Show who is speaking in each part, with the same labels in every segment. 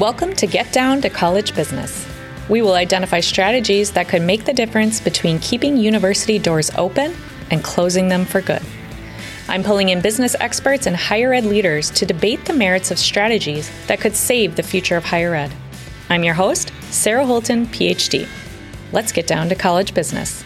Speaker 1: Welcome to Get Down to College Business. We will identify strategies that could make the difference between keeping university doors open and closing them for good. I'm pulling in business experts and higher ed leaders to debate the merits of strategies that could save the future of higher ed. I'm your host, Sarah Holtan, PhD. Let's get down to college business.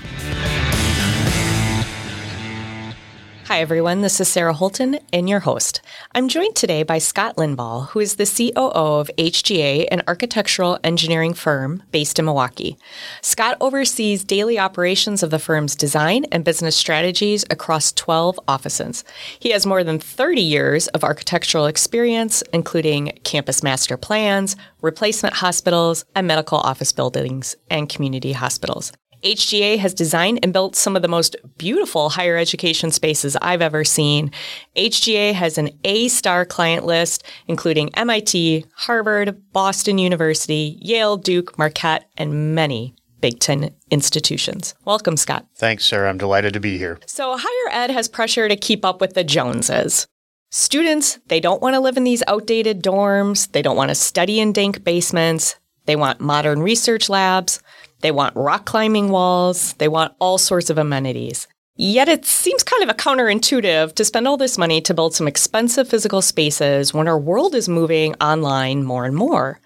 Speaker 1: Hi, everyone. This is Sarah Holtan and your host. I'm joined today by Scott Lindvall, who is the COO of HGA, an architectural engineering firm based in Milwaukee. Scott oversees daily operations of the firm's design and business strategies across 12 offices. He has more than 30 years of architectural experience, including campus master plans, replacement hospitals, and medical office buildings and community hospitals. HGA has designed and built some of the most beautiful higher education spaces I've ever seen. HGA has an A star client list, including MIT, Harvard, Boston University, Yale, Duke, Marquette, and many Big Ten institutions. Welcome, Scott.
Speaker 2: Thanks, Sarah. I'm delighted to be here.
Speaker 1: So, higher ed has pressure to keep up with the Joneses. Students, they don't want to live in these outdated dorms. They don't want to study in dank basements. They want modern research labs. They want rock climbing walls. They want all sorts of amenities. Yet it seems kind of a counterintuitive to spend all this money to build some expensive physical spaces when our world is moving online more and more.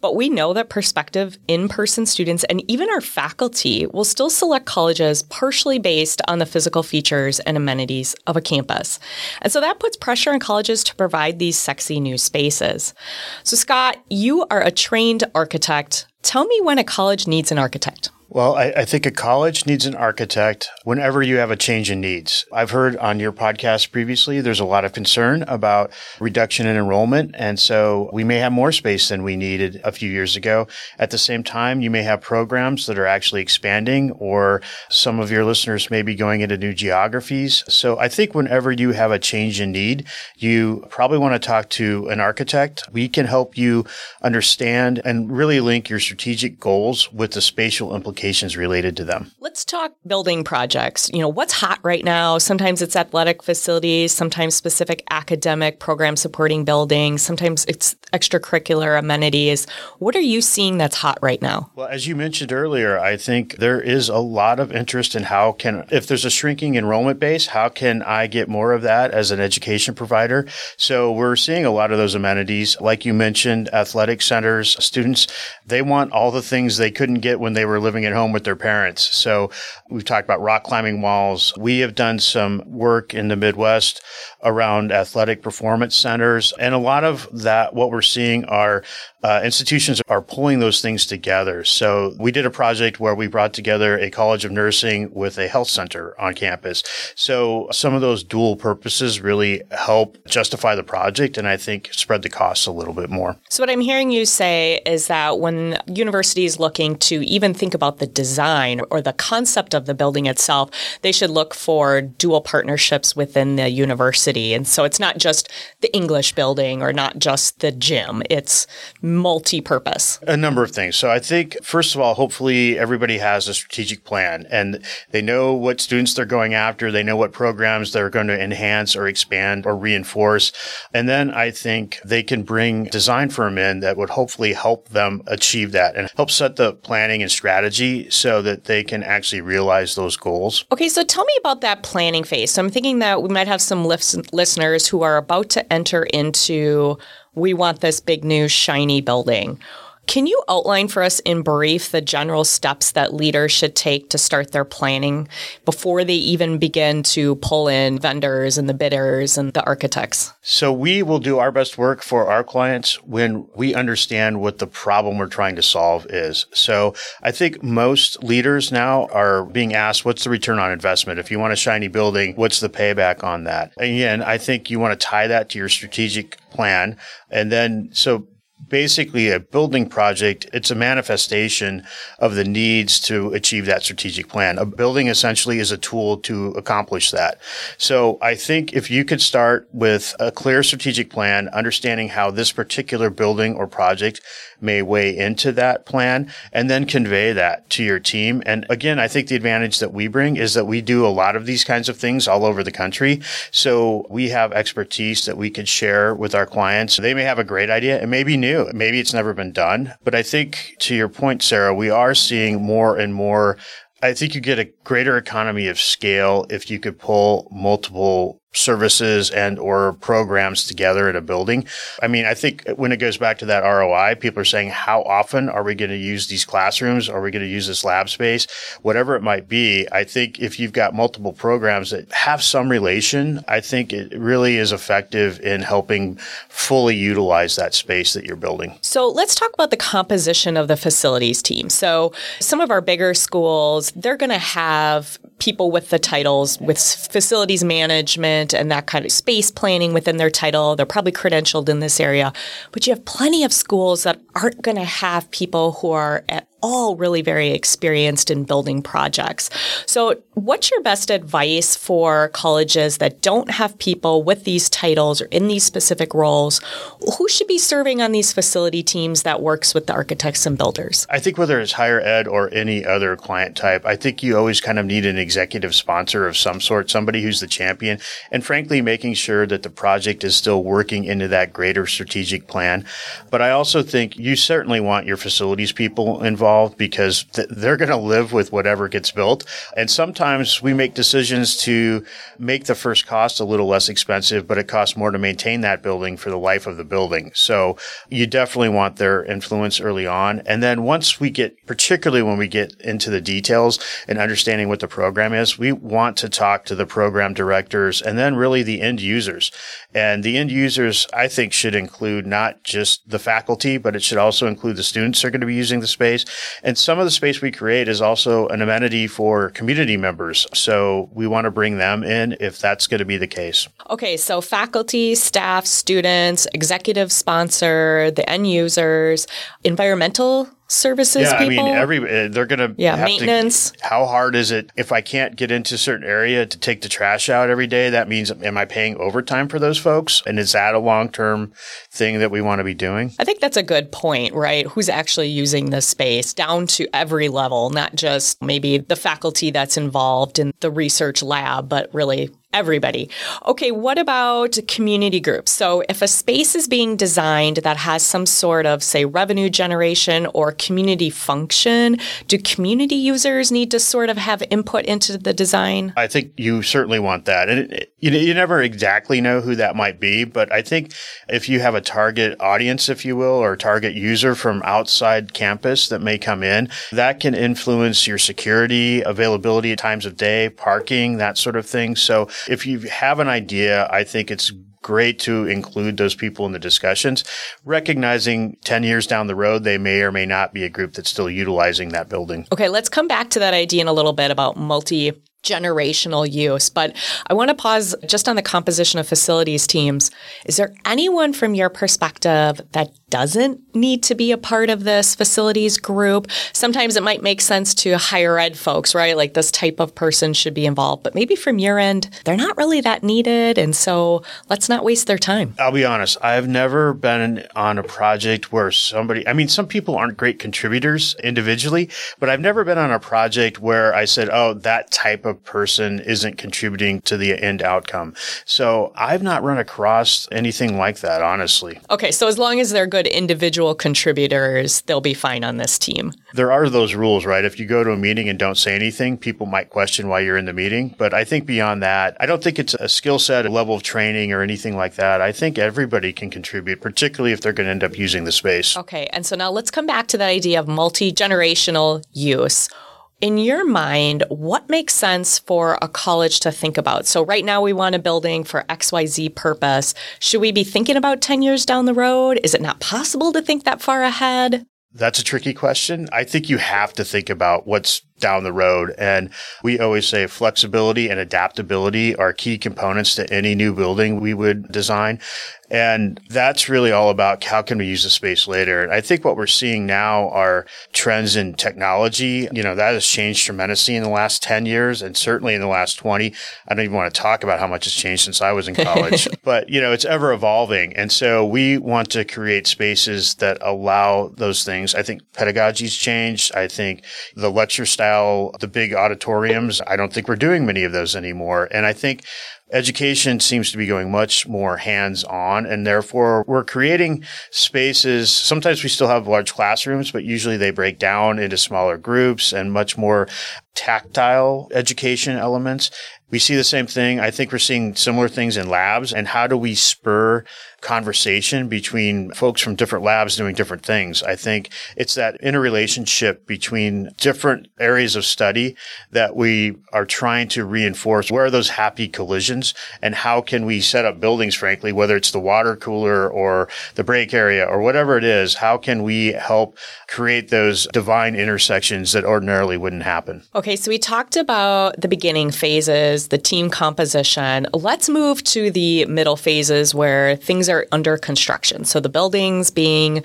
Speaker 1: But we know that prospective in person students and even our faculty will still select colleges partially based on the physical features and amenities of a campus. And so that puts pressure on colleges to provide these sexy new spaces. So, Scott, you are a trained architect. Tell me when a college needs an architect.
Speaker 2: Well, I, I, think a college needs an architect whenever you have a change in needs. I've heard on your podcast previously, there's a lot of concern about reduction in enrollment. And so we may have more space than we needed a few years ago. At the same time, you may have programs that are actually expanding or some of your listeners may be going into new geographies. So I think whenever you have a change in need, you probably want to talk to an architect. We can help you understand and really link your strategic goals with the spatial implications applications related to them.
Speaker 1: Let's talk building projects. You know, what's hot right now? Sometimes it's athletic facilities, sometimes specific academic program supporting buildings, sometimes it's extracurricular amenities. What are you seeing that's hot right now?
Speaker 2: Well, as you mentioned earlier, I think there is a lot of interest in how can if there's a shrinking enrollment base, how can I get more of that as an education provider? So we're seeing a lot of those amenities like you mentioned, athletic centers, students, they want all the things they couldn't get when they were living in at home with their parents. So we've talked about rock climbing walls. We have done some work in the Midwest around athletic performance centers. And a lot of that, what we're seeing are uh, institutions are pulling those things together. So we did a project where we brought together a college of nursing with a health center on campus. So some of those dual purposes really help justify the project and I think spread the costs a little bit more.
Speaker 1: So what I'm hearing you say is that when universities looking to even think about the design or the concept of the building itself, they should look for dual partnerships within the university. And so it's not just the English building or not just the gym. It's multi-purpose?
Speaker 2: A number of things. So I think first of all, hopefully everybody has a strategic plan and they know what students they're going after. They know what programs they're going to enhance or expand or reinforce. And then I think they can bring design firm in that would hopefully help them achieve that and help set the planning and strategy so that they can actually realize those goals.
Speaker 1: Okay. So tell me about that planning phase. So I'm thinking that we might have some listeners who are about to enter into we want this big new shiny building. Can you outline for us in brief the general steps that leaders should take to start their planning before they even begin to pull in vendors and the bidders and the architects?
Speaker 2: So we will do our best work for our clients when we understand what the problem we're trying to solve is. So I think most leaders now are being asked, what's the return on investment? If you want a shiny building, what's the payback on that? Again, I think you want to tie that to your strategic plan. And then, so basically a building project. It's a manifestation of the needs to achieve that strategic plan. A building essentially is a tool to accomplish that. So I think if you could start with a clear strategic plan, understanding how this particular building or project may weigh into that plan and then convey that to your team. And again, I think the advantage that we bring is that we do a lot of these kinds of things all over the country. So we have expertise that we could share with our clients. They may have a great idea. It may be new new. Maybe it's never been done, but I think to your point, Sarah, we are seeing more and more I think you get a greater economy of scale if you could pull multiple services and or programs together in a building. I mean, I think when it goes back to that ROI, people are saying, how often are we going to use these classrooms? Are we going to use this lab space? Whatever it might be. I think if you've got multiple programs that have some relation, I think it really is effective in helping fully utilize that space that you're building.
Speaker 1: So let's talk about the composition of the facilities team. So some of our bigger schools, they're going to have people with the titles with facilities management and that kind of space planning within their title. They're probably credentialed in this area. But you have plenty of schools that aren't going to have people who are at all really very experienced in building projects. So, what's your best advice for colleges that don't have people with these titles or in these specific roles? Who should be serving on these facility teams that works with the architects and builders?
Speaker 2: I think whether it's higher ed or any other client type, I think you always kind of need an executive sponsor of some sort, somebody who's the champion, and frankly, making sure that the project is still working into that greater strategic plan. But I also think you certainly want your facilities people involved involved because th- they're going to live with whatever gets built. And sometimes we make decisions to make the first cost a little less expensive, but it costs more to maintain that building for the life of the building. So you definitely want their influence early on. And then once we get, particularly when we get into the details and understanding what the program is, we want to talk to the program directors and then really the end users. And the end users, I think, should include not just the faculty, but it should also include the students who are going to be using the space. And some of the space we create is also an amenity for community members. So we want to bring them in if that's going to be the case.
Speaker 1: Okay, so faculty, staff, students, executive sponsor, the end users, environmental services
Speaker 2: yeah,
Speaker 1: people?
Speaker 2: I mean, every uh, they're going to.
Speaker 1: yeah, maintenance.
Speaker 2: To, how hard is it if I can't get into a certain area to take the trash out every day? That means am I paying overtime for those folks? And is that a long term thing that we want to be doing?
Speaker 1: I think that's a good point, right? Who's actually using this space down to every level, not just maybe the faculty that's involved in the research lab, but really everybody. Okay, what about community groups? So if a space is being designed that has some sort of, say, revenue generation or community function, do community users need to sort of have input into the design?
Speaker 2: I think you certainly want that. And it, you, you never exactly know who that might be, but I think if you have a target audience, if you will, or target user from outside campus that may come in, that can influence your security, availability at times of day, parking, that sort of thing. So if you have an idea, I think it's great to include those people in the discussions, recognizing 10 years down the road, they may or may not be a group that's still utilizing that building.
Speaker 1: Okay, let's come back to that idea in a little bit about multi generational use. But I want to pause just on the composition of facilities teams. Is there anyone from your perspective that doesn't need to be a part of this facilities group? Sometimes it might make sense to higher ed folks, right? Like this type of person should be involved. But maybe from your end, they're not really that needed. And so let's not waste their time.
Speaker 2: I'll be honest. I've never been on a project where somebody, I mean, some people aren't great contributors individually, but I've never been on a project where I said, oh, that type of person isn't contributing to the end outcome. So I've not run across anything like that, honestly.
Speaker 1: Okay. So as long as they're good individual contributors, they'll be fine on this team.
Speaker 2: There are those rules, right? If you go to a meeting and don't say anything, people might question why you're in the meeting. But I think beyond that, I don't think it's a skill set, a level of training or anything like that. I think everybody can contribute, particularly if they're going to end up using the space.
Speaker 1: Okay. And so now let's come back to that idea of multi generational use in your mind, what makes sense for a college to think about? So, right now we want a building for XYZ purpose. Should we be thinking about 10 years down the road? Is it not possible to think that far ahead?
Speaker 2: That's a tricky question. I think you have to think about what's down the road. And we always say flexibility and adaptability are key components to any new building we would design. And that's really all about how can we use the space later. And I think what we're seeing now are trends in technology. You know, that has changed tremendously in the last 10 years and certainly in the last 20. I don't even want to talk about how much has changed since I was in college, but you know, it's ever evolving. And so we want to create spaces that allow those things. I think pedagogy's changed. I think the lecture style, the big auditoriums, I don't think we're doing many of those anymore. And I think education seems to be going much more hands on and therefore we're creating spaces. Sometimes we still have large classrooms, but usually they break down into smaller groups and much more tactile education elements. We see the same thing. I think we're seeing similar things in labs. And how do we spur conversation between folks from different labs doing different things. I think it's that interrelationship between different areas of study that we are trying to reinforce. Where are those happy collisions and how can we set up buildings, frankly, whether it's the water cooler or the break area or whatever it is, how can we help create those divine intersections that ordinarily wouldn't happen?
Speaker 1: Okay, so we talked about the beginning phases, the team composition. Let's move to the middle phases where things are under construction. So the buildings being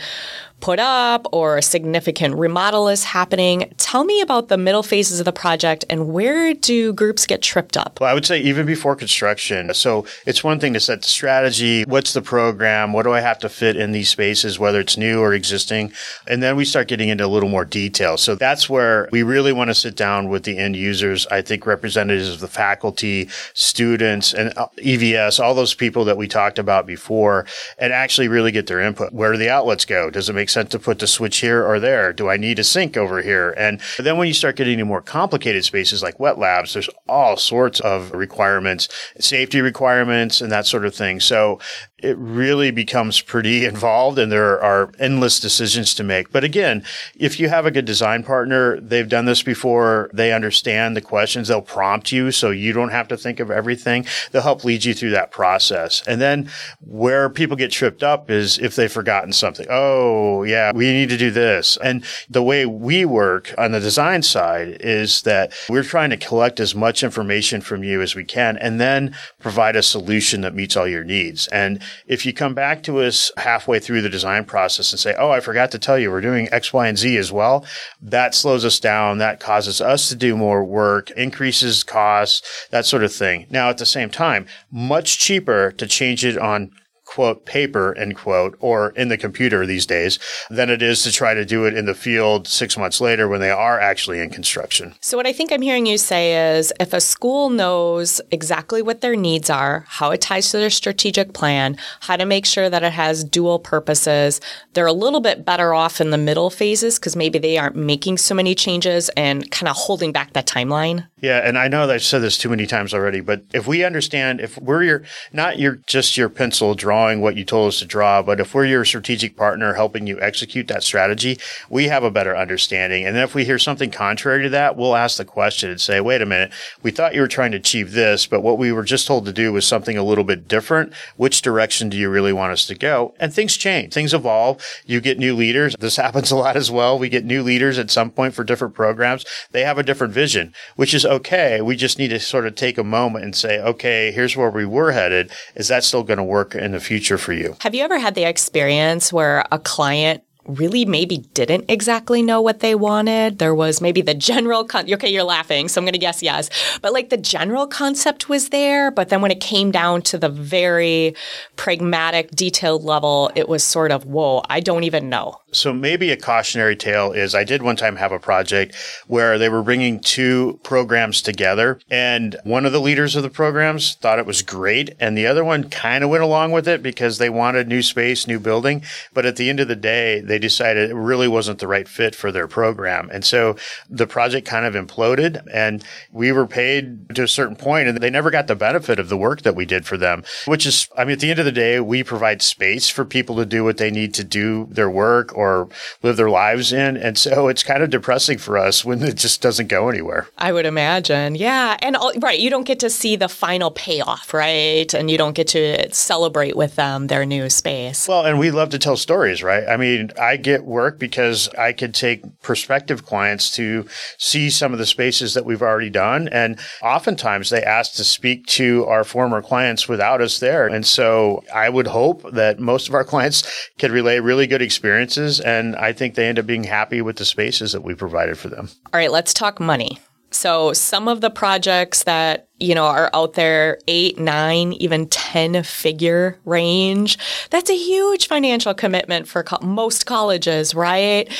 Speaker 1: put up or a significant remodel is happening. Tell me about the middle phases of the project and where do groups get tripped up?
Speaker 2: Well, I would say even before construction. So it's one thing to set the strategy. What's the program? What do I have to fit in these spaces, whether it's new or existing? And then we start getting into a little more detail. So that's where we really want to sit down with the end users. I think representatives of the faculty, students, and uh, EVS, all those people that we talked about before, and actually really get their input. Where do the outlets go? Does it make make sense to put the switch here or there? Do I need a sink over here? And then when you start getting into more complicated spaces like wet labs, there's all sorts of requirements, safety requirements and that sort of thing. So it really becomes pretty involved and there are endless decisions to make. But again, if you have a good design partner, they've done this before, they understand the questions, they'll prompt you so you don't have to think of everything. They'll help lead you through that process. And then where people get tripped up is if they've forgotten something. Oh, yeah, we need to do this. And the way we work on the design side is that we're trying to collect as much information from you as we can and then provide a solution that meets all your needs. And if you come back to us halfway through the design process and say, Oh, I forgot to tell you, we're doing X, Y, and Z as well, that slows us down. That causes us to do more work, increases costs, that sort of thing. Now, at the same time, much cheaper to change it on quote paper end quote or in the computer these days than it is to try to do it in the field six months later when they are actually in construction.
Speaker 1: So what I think I'm hearing you say is if a school knows exactly what their needs are, how it ties to their strategic plan, how to make sure that it has dual purposes, they're a little bit better off in the middle phases because maybe they aren't making so many changes and kind of holding back that timeline.
Speaker 2: Yeah, and I know that I've said this too many times already, but if we understand, if we're your not your just your pencil drawing what you told us to draw, but if we're your strategic partner helping you execute that strategy, we have a better understanding. And then if we hear something contrary to that, we'll ask the question and say, "Wait a minute, we thought you were trying to achieve this, but what we were just told to do was something a little bit different. Which direction do you really want us to go?" And things change, things evolve. You get new leaders. This happens a lot as well. We get new leaders at some point for different programs. They have a different vision, which is okay. We just need to sort of take a moment and say, okay, here's where we were headed. Is that still going to work in the future for you?
Speaker 1: Have you ever had the experience where a client really maybe didn't exactly know what they wanted. There was maybe the general con- okay, you're laughing, so I'm going to guess yes. But like the general concept was there, but then when it came down to the very pragmatic detailed level, it was sort of, whoa, I don't even know.
Speaker 2: So maybe a cautionary tale is I did one time have a project where they were bringing two programs together and one of the leaders of the programs thought it was great and the other one kind of went along with it because they wanted new space, new building, but at the end of the day, they decided it really wasn't the right fit for their program. And so the project kind of imploded and we were paid to a certain point and they never got the benefit of the work that we did for them, which is, I mean, at the end of the day, we provide space for people to do what they need to do their work or live their lives in. And so it's kind of depressing for us when it just doesn't go anywhere.
Speaker 1: I would imagine. Yeah. And right, you don't get to see the final payoff, right? And you don't get to celebrate with them their new space.
Speaker 2: Well, and we love to tell stories, right? I mean, I get work because I could take prospective clients to see some of the spaces that we've already done. And oftentimes they ask to speak to our former clients without us there. And so I would hope that most of our clients can relay really good experiences and I think they end up being happy with the spaces that we provided for them.
Speaker 1: All right, let's talk money. So some of the projects that, you know, are out there, eight, nine, even 10 figure range, that's a huge financial commitment for co- most colleges, right?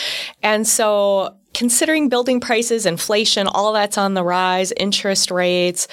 Speaker 1: And so considering building prices, inflation, all that's on the rise, interest rates,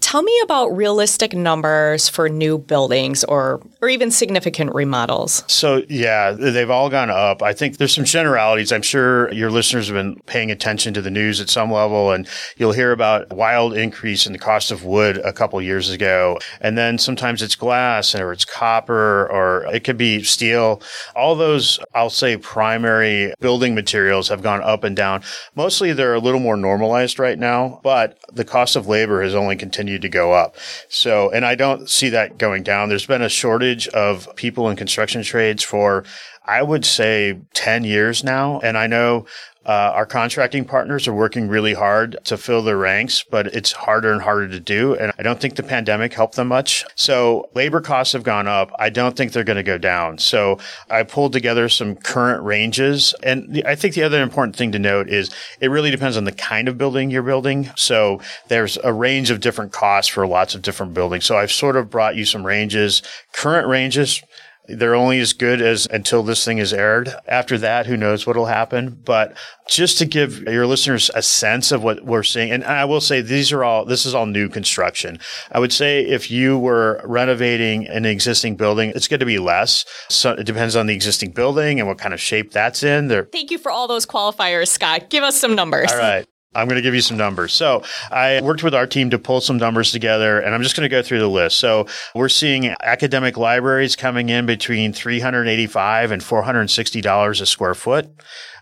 Speaker 1: Tell me about realistic numbers for new buildings or or even significant remodels.
Speaker 2: So, yeah, they've all gone up. I think there's some generalities. I'm sure your listeners have been paying attention to the news at some level and you'll hear about wild increase in the cost of wood a couple years ago. And then sometimes it's glass or it's copper or it could be steel. All those, I'll say primary building materials have gone up and down. Mostly they're a little more normalized right now, but the cost of labor has only continued to go up. So, and I don't see that going down. There's been a shortage of people in construction trades for I would say 10 years now. And I know uh, our contracting partners are working really hard to fill their ranks, but it's harder and harder to do. And I don't think the pandemic helped them much. So labor costs have gone up. I don't think they're going to go down. So I pulled together some current ranges. And I think the other important thing to note is it really depends on the kind of building you're building. So there's a range of different costs for lots of different buildings. So I've sort of brought you some ranges, current ranges they're only as good as until this thing is aired. After that, who knows what'll happen. But just to give your listeners a sense of what we're seeing, and I will say these are all, this is all new construction. I would say if you were renovating an existing building, it's going to be less. So it depends on the existing building and what kind of shape that's in.
Speaker 1: There. Thank you for all those qualifiers, Scott. Give us some numbers.
Speaker 2: All right. I'm going to give you some numbers. So I worked with our team to pull some numbers together and I'm just going to go through the list. So we're seeing academic libraries coming in between 385 and $460 a square foot.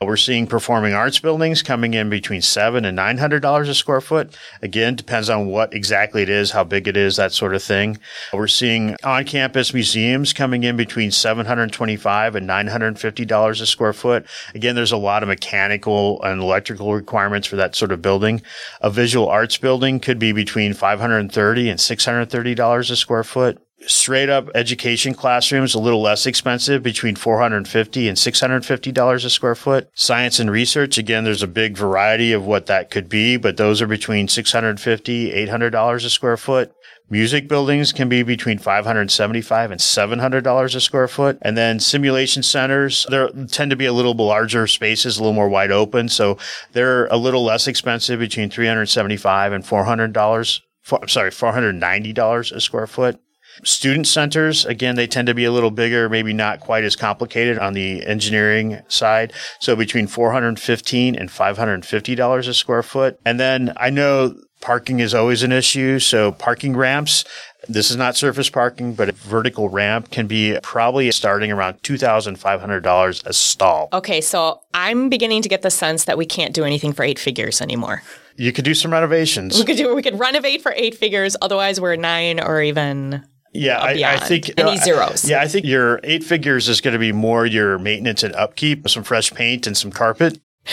Speaker 2: We're seeing performing arts buildings coming in between seven and nine hundred dollars a square foot. Again, depends on what exactly it is, how big it is, that sort of thing. We're seeing on-campus museums coming in between seven hundred twenty-five and nine hundred fifty dollars a square foot. Again, there's a lot of mechanical and electrical requirements for that sort of building. A visual arts building could be between five hundred thirty and six hundred thirty dollars a square foot straight up education classrooms a little less expensive between 450 and 650 dollars a square foot science and research again there's a big variety of what that could be but those are between 650 800 dollars a square foot Music buildings can be between 575 and $700 a square foot. And then simulation centers, they tend to be a little larger spaces, a little more wide open. So they're a little less expensive between 375 and $400. I'm sorry, $490 a square foot. Student centers, again, they tend to be a little bigger, maybe not quite as complicated on the engineering side. So between 415 and $550 a square foot. And then I know parking is always an issue. So parking ramps, this is not surface parking, but a vertical ramp can be probably starting around $2,500 a stall.
Speaker 1: Okay, so I'm beginning to get the sense that we can't do anything for eight figures anymore.
Speaker 2: You could do some renovations.
Speaker 1: We could do we could renovate for eight figures, otherwise we're nine or even
Speaker 2: yeah, I, I, think
Speaker 1: any uh, zeros.
Speaker 2: Yeah, I think your eight figures is going to be more your maintenance and upkeep, some fresh paint and some carpet.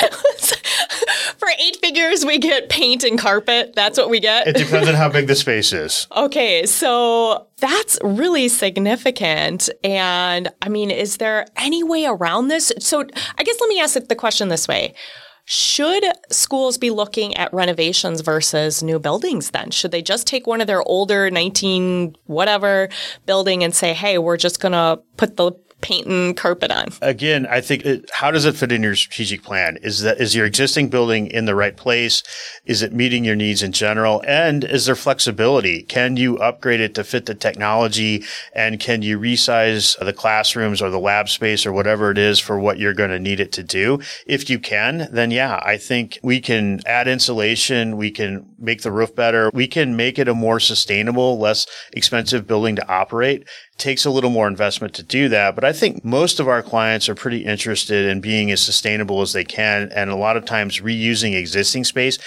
Speaker 1: For eight figures, we get paint and carpet. That's what we get.
Speaker 2: It depends on how big the space is.
Speaker 1: Okay, so that's really significant. And I mean, is there any way around this? So I guess let me ask the question this way. Should schools be looking at renovations versus new buildings then? Should they just take one of their older 19 whatever building and say, hey, we're just going to put the painting carpet on.
Speaker 2: Again, I think it, how does it fit in your strategic plan? Is that is your existing building in the right place? Is it meeting your needs in general? And is there flexibility? Can you upgrade it to fit the technology? And can you resize the classrooms or the lab space or whatever it is for what you're going to need it to do? If you can, then yeah, I think we can add insulation. We can make the roof better. We can make it a more sustainable, less expensive building to operate It takes a little more investment to do that. But I think most of our clients are pretty interested in being as sustainable as they can. And a lot of times reusing existing space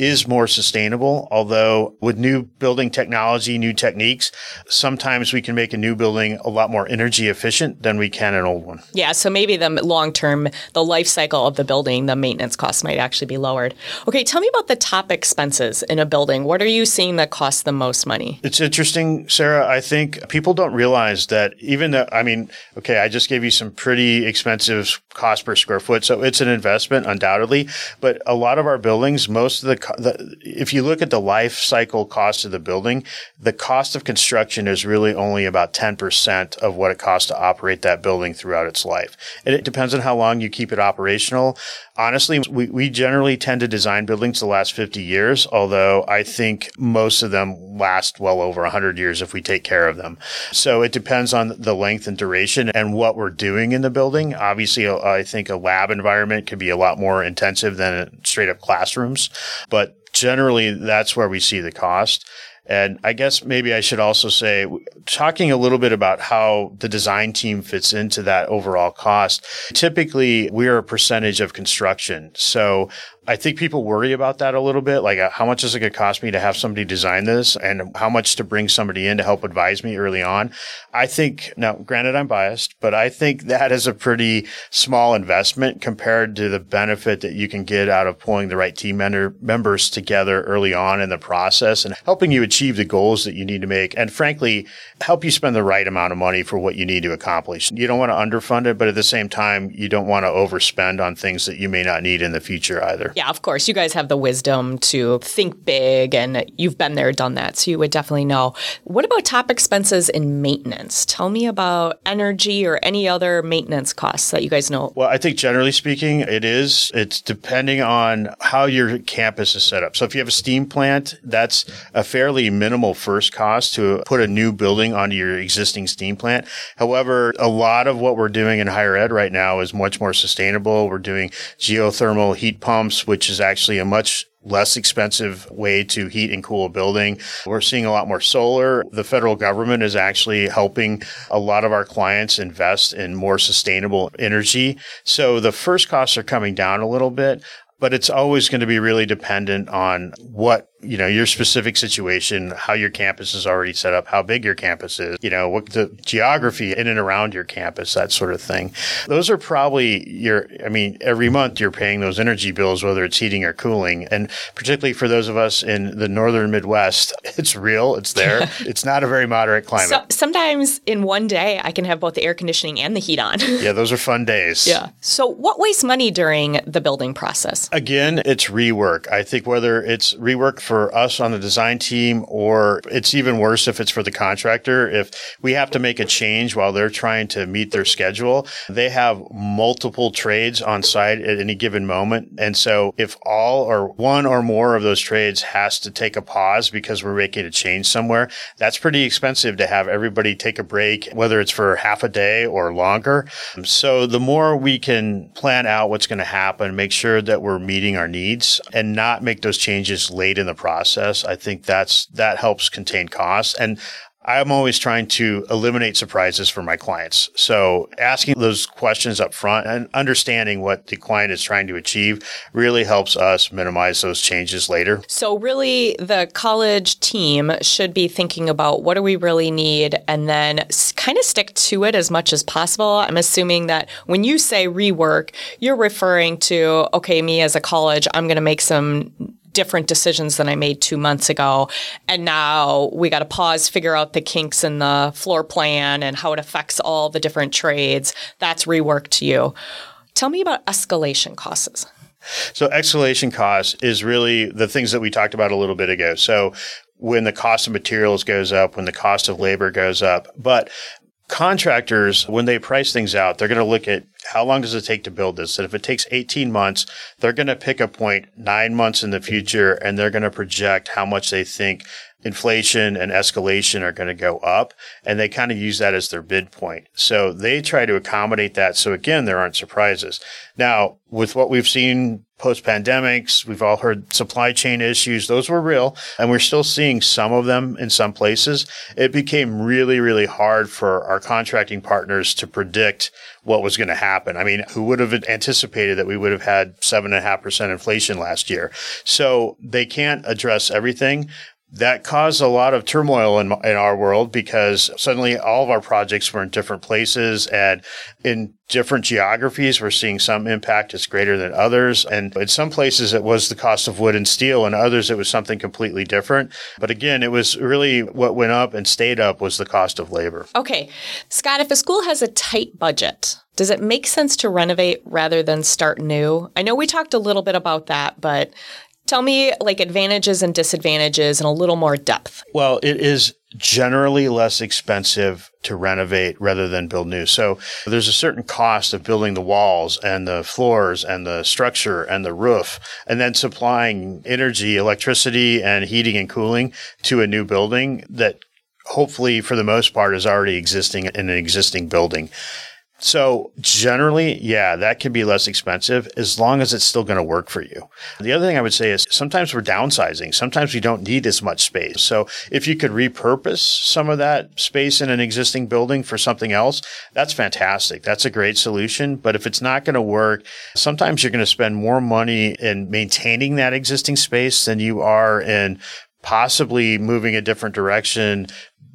Speaker 2: is more sustainable. Although with new building technology, new techniques, sometimes we can make a new building a lot more energy efficient than we can an old one.
Speaker 1: Yeah. So maybe the long term, the life cycle of the building, the maintenance costs might actually be lowered. Okay. Tell me about the top expenses in a building. What are you seeing that costs the most money?
Speaker 2: It's interesting, Sarah. I think people don't realize that even though, I mean, okay, I just gave you some pretty expensive cost per square foot. So it's an investment, undoubtedly. But a lot of our buildings, most of the the, if you look at the life cycle cost of the building, the cost of construction is really only about 10% of what it costs to operate that building throughout its life. And it depends on how long you keep it operational. Honestly, we, we generally tend to design buildings the last 50 years, although I think most of them last well over 100 years if we take care of them. So it depends on the length and duration and what we're doing in the building. Obviously, uh, I think a lab environment could be a lot more intensive than straight up classrooms, but generally that's where we see the cost. And I guess maybe I should also say, talking a little bit about how the design team fits into that overall cost. Typically, we're a percentage of construction. So I think people worry about that a little bit. Like, uh, how much is it going to cost me to have somebody design this and how much to bring somebody in to help advise me early on? I think, now, granted, I'm biased, but I think that is a pretty small investment compared to the benefit that you can get out of pulling the right team member, members together early on in the process and helping you achieve the goals that you need to make. And frankly, help you spend the right amount of money for what you need to accomplish. You don't want to underfund it, but at the same time, you don't want to overspend on things that you may not need in the future either.
Speaker 1: Yeah, of course. You guys have the wisdom to think big and you've been there, done that. So you would definitely know. What about top expenses in maintenance? Tell me about energy or any other maintenance costs that you guys know.
Speaker 2: Well, I think generally speaking, it is. It's depending on how your campus is set up. So if you have a steam plant, that's a fairly minimal first cost to put a new building onto your existing steam plant. However, a lot of what we're doing in higher ed right now is much more sustainable. We're doing geothermal heat pumps, which is actually a much less expensive way to heat and cool a building. We're seeing a lot more solar. The federal government is actually helping a lot of our clients invest in more sustainable energy. So the first costs are coming down a little bit, but it's always going to be really dependent on what you know, your specific situation, how your campus is already set up, how big your campus is, you know, what the geography in and around your campus, that sort of thing. Those are probably your, I mean, every month you're paying those energy bills, whether it's heating or cooling. And particularly for those of us in the northern Midwest, it's real. It's there. it's not a very moderate climate. So,
Speaker 1: sometimes in one day, I can have both the air conditioning and the heat on.
Speaker 2: yeah, those are fun days.
Speaker 1: Yeah. So what wastes money during the building process?
Speaker 2: Again, it's rework. I think whether it's rework for us on the design team, or it's even worse if it's for the contractor. If we have to make a change while they're trying to meet their schedule, they have multiple trades on site at any given moment. And so if all or one or more of those trades has to take a pause because we're making a change somewhere, that's pretty expensive to have everybody take a break, whether it's for half a day or longer. So the more we can plan out what's going to happen, make sure that we're meeting our needs and not make those changes late in the process. I think that's that helps contain costs. And I'm always trying to eliminate surprises for my clients. So asking those questions up front and understanding what the client is trying to achieve really helps us minimize those changes later.
Speaker 1: So really the college team should be thinking about what do we really need and then kind of stick to it as much as possible. I'm assuming that when you say rework, you're referring to, okay, me as a college, I'm going to make some different decisions than I made two months ago. And now we got to pause, figure out the kinks in the floor plan and how it affects all the different trades. That's rework to you. Tell me about escalation costs.
Speaker 2: So escalation costs is really the things that we talked about a little bit ago. So when the cost of materials goes up, when the cost of labor goes up, but contractors, when they price things out, they're going to look at how long does it take to build this? And if it takes 18 months, they're going to pick a point nine months in the future and they're going to project how much they think inflation and escalation are going to go up. And they kind of use that as their bid point. So they try to accommodate that. So again, there aren't surprises. Now, with what we've seen post pandemics, we've all heard supply chain issues. Those were real and we're still seeing some of them in some places. It became really, really hard for our contracting partners to predict what was going to happen. I mean, who would have anticipated that we would have had seven and a half percent inflation last year? So they can't address everything, that caused a lot of turmoil in, in our world because suddenly all of our projects were in different places and in different geographies. We're seeing some impact is greater than others. And in some places it was the cost of wood and steel and others it was something completely different. But again, it was really what went up and stayed up was the cost of labor.
Speaker 1: Okay. Scott, if a school has a tight budget, does it make sense to renovate rather than start new? I know we talked a little bit about that, but Tell me like advantages and disadvantages in a little more depth.
Speaker 2: Well, it is generally less expensive to renovate rather than build new. So there's a certain cost of building the walls and the floors and the structure and the roof and then supplying energy, electricity and heating and cooling to a new building that hopefully for the most part is already existing in an existing building. So generally, yeah, that can be less expensive as long as it's still going to work for you. The other thing I would say is sometimes we're downsizing. Sometimes we don't need as much space. So if you could repurpose some of that space in an existing building for something else, that's fantastic. That's a great solution. But if it's not going to work, sometimes you're going to spend more money in maintaining that existing space than you are in possibly moving a different direction,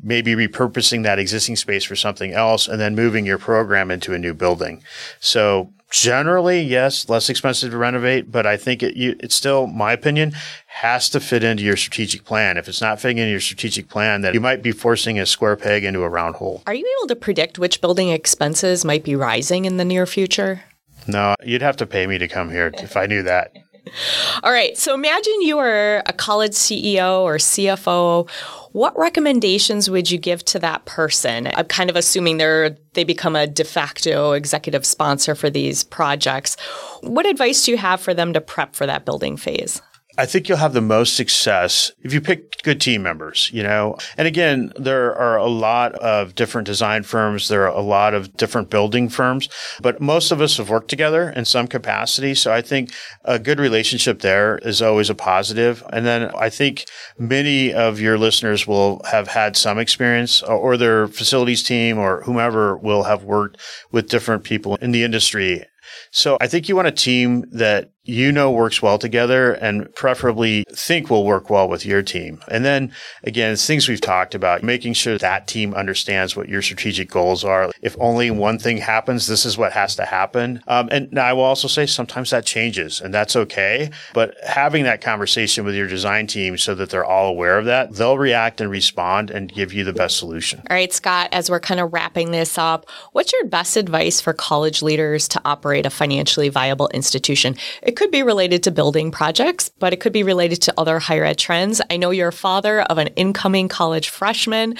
Speaker 2: maybe repurposing that existing space for something else and then moving your program into a new building. So generally, yes, less expensive to renovate, but I think it, you, it's still, my opinion, has to fit into your strategic plan. If it's not fitting into your strategic plan, then you might be forcing a square peg into a round hole.
Speaker 1: Are you able to predict which building expenses might be rising in the near future?
Speaker 2: No, you'd have to pay me to come here if I knew that.
Speaker 1: All right. So imagine you are a college CEO or CFO. What recommendations would you give to that person? I'm kind of assuming they're they become a de facto executive sponsor for these projects. What advice do you have for them to prep for that building phase?
Speaker 2: I think you'll have the most success if you pick good team members, you know. And again, there are a lot of different design firms, there are a lot of different building firms, but most of us have worked together in some capacity. So I think a good relationship there is always a positive. And then I think many of your listeners will have had some experience or their facilities team or whomever will have worked with different people in the industry so I think you want a team that you know works well together and preferably think will work well with your team. And then again, it's things we've talked about, making sure that team understands what your strategic goals are. If only one thing happens, this is what has to happen. Um, and I will also say sometimes that changes and that's okay. But having that conversation with your design team so that they're all aware of that, they'll react and respond and give you the best solution.
Speaker 1: All right, Scott, as we're kind of wrapping this up, what's your best advice for college leaders to operate a financially viable institution. It could be related to building projects, but it could be related to other higher ed trends. I know you're a father of an incoming college freshman,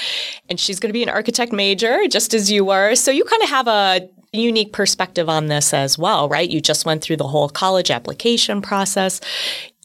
Speaker 1: and she's going to be an architect major, just as you were. So you kind of have a unique perspective on this as well, right? You just went through the whole college application process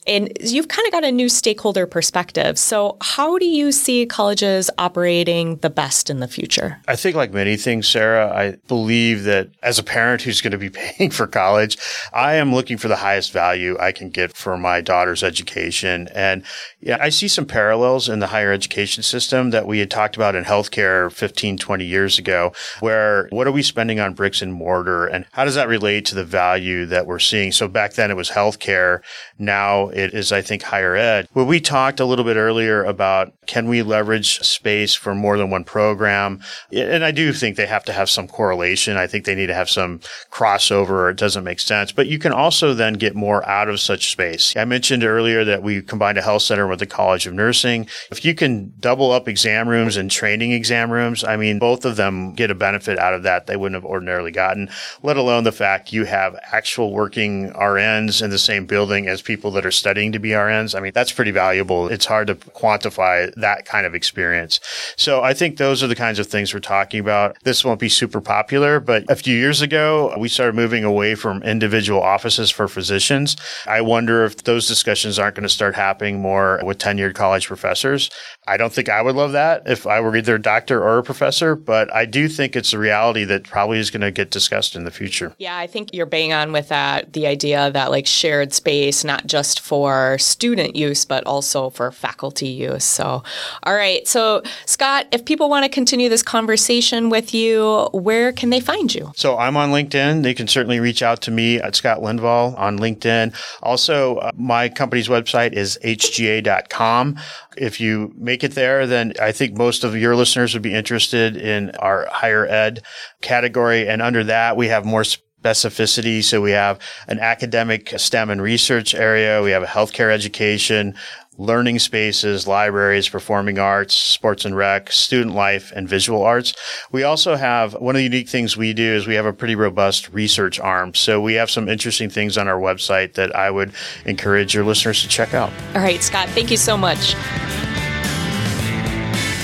Speaker 1: and you've kind of got a new stakeholder perspective. So, how do you see colleges operating the best in the future?
Speaker 2: I think, like many things, Sarah, I believe that as a parent who's going to be paying for college, I am looking for the highest value I can get for my daughter's education. And yeah, I see some parallels in the higher education system that we had talked about in healthcare 15, 20 years ago, where what are we spending on bricks and mortar and how does that relate to the value that we're seeing? So back then it was healthcare. Now it is, I think, higher ed. Well, we talked a little bit earlier about can we leverage space for more than one program? And I do think they have to have some correlation. I think they need to have some crossover or it doesn't make sense. But you can also then get more out of such space. I mentioned earlier that we combined a health center with the College of Nursing. If you can double up exam rooms and training exam rooms, I mean, both of them get a benefit out of that they wouldn't have ordinarily gotten, let alone the fact you have actual working RNs in the same building as people that are studying to be RNs. I mean, that's pretty valuable. It's hard to quantify that kind of experience. So I think those are the kinds of things we're talking about. This won't be super popular, but a few years ago, we started moving away from individual offices for physicians. I wonder if those discussions aren't going to start happening more with tenured college professors. I don't think I would love that if I were either a doctor or a professor, but I do think it's a reality that probably is going to get discussed in the future.
Speaker 1: Yeah, I think you're bang on with that. The idea that like shared space, not just for student use, but also for faculty use. So, all right. So, Scott, if people want to continue this conversation with you, where can they find you?
Speaker 2: So, I'm on LinkedIn. They can certainly reach out to me at Scott Lindvall on LinkedIn. Also, uh, my company's website is hga.com. If you make it there, then I think most of your listeners would be interested in our higher ed category. And under that, we have more specificity. So we have an academic STEM and research area. We have a healthcare education, learning spaces, libraries, performing arts, sports and rec, student life, and visual arts. We also have one of the unique things we do is we have a pretty robust research arm. So we have some interesting things on our website that I would encourage your listeners to check out.
Speaker 3: All right, Scott, thank you so much.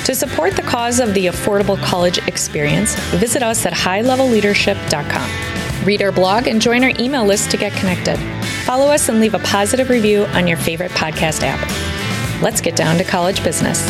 Speaker 3: To support the cause of the affordable college experience, visit us at highlevelleadership.com. Read our blog and join our email list to get connected. Follow us and leave a positive review on your favorite podcast app. Let's get down to college business.